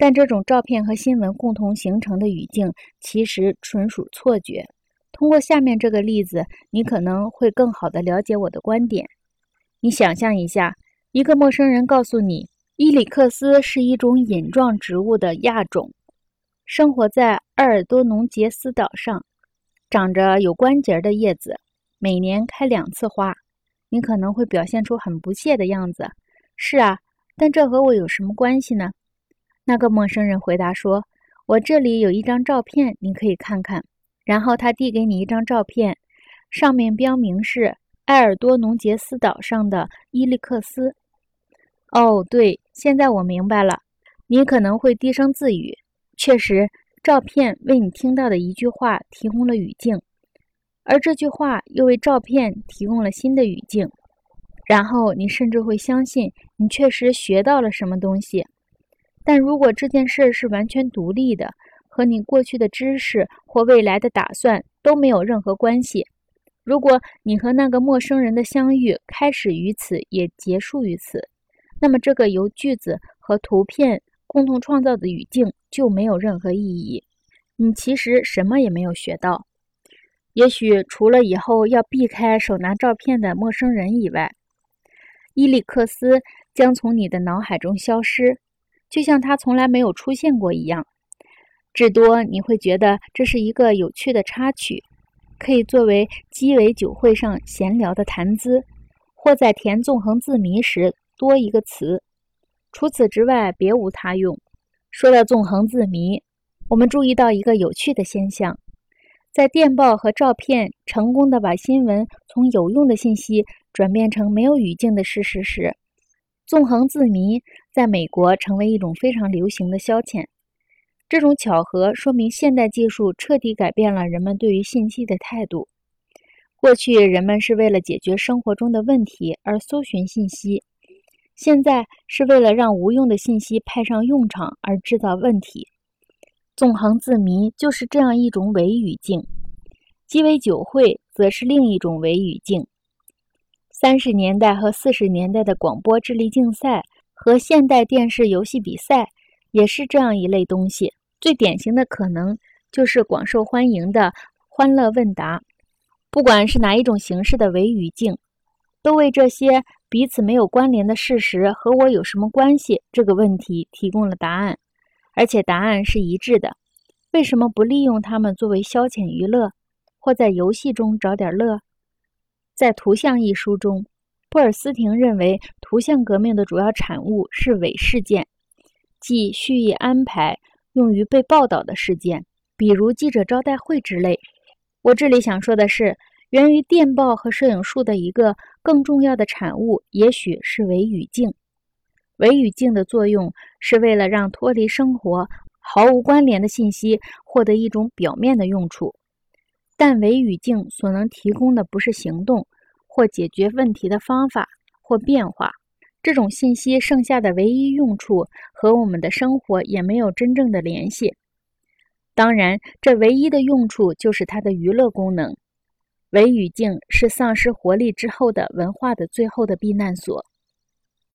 但这种照片和新闻共同形成的语境其实纯属错觉。通过下面这个例子，你可能会更好地了解我的观点。你想象一下，一个陌生人告诉你，伊里克斯是一种隐状植物的亚种，生活在埃尔多农杰斯岛上，长着有关节的叶子，每年开两次花。你可能会表现出很不屑的样子。是啊，但这和我有什么关系呢？那个陌生人回答说：“我这里有一张照片，你可以看看。”然后他递给你一张照片，上面标明是埃尔多农杰斯岛上的伊利克斯。哦，对，现在我明白了。你可能会低声自语。确实，照片为你听到的一句话提供了语境，而这句话又为照片提供了新的语境。然后你甚至会相信你确实学到了什么东西，但如果这件事是完全独立的，和你过去的知识或未来的打算都没有任何关系，如果你和那个陌生人的相遇开始于此，也结束于此，那么这个由句子和图片共同创造的语境就没有任何意义。你其实什么也没有学到，也许除了以后要避开手拿照片的陌生人以外。伊里克斯将从你的脑海中消失，就像他从来没有出现过一样。至多你会觉得这是一个有趣的插曲，可以作为鸡尾酒会上闲聊的谈资，或在填纵横字谜时多一个词。除此之外，别无他用。说到纵横字谜，我们注意到一个有趣的现象：在电报和照片成功的把新闻从有用的信息。转变成没有语境的事实时，纵横字谜在美国成为一种非常流行的消遣。这种巧合说明现代技术彻底改变了人们对于信息的态度。过去人们是为了解决生活中的问题而搜寻信息，现在是为了让无用的信息派上用场而制造问题。纵横字谜就是这样一种伪语境，鸡尾酒会则是另一种伪语境。三十年代和四十年代的广播智力竞赛和现代电视游戏比赛也是这样一类东西。最典型的可能就是广受欢迎的欢乐问答。不管是哪一种形式的伪语境，都为这些彼此没有关联的事实和我有什么关系这个问题提供了答案，而且答案是一致的。为什么不利用它们作为消遣娱乐，或在游戏中找点乐？在《图像》一书中，布尔斯廷认为，图像革命的主要产物是伪事件，即蓄意安排用于被报道的事件，比如记者招待会之类。我这里想说的是，源于电报和摄影术的一个更重要的产物，也许是伪语境。伪语境的作用是为了让脱离生活、毫无关联的信息获得一种表面的用处。但伪语境所能提供的不是行动，或解决问题的方法，或变化。这种信息剩下的唯一用处和我们的生活也没有真正的联系。当然，这唯一的用处就是它的娱乐功能。伪语境是丧失活力之后的文化的最后的避难所。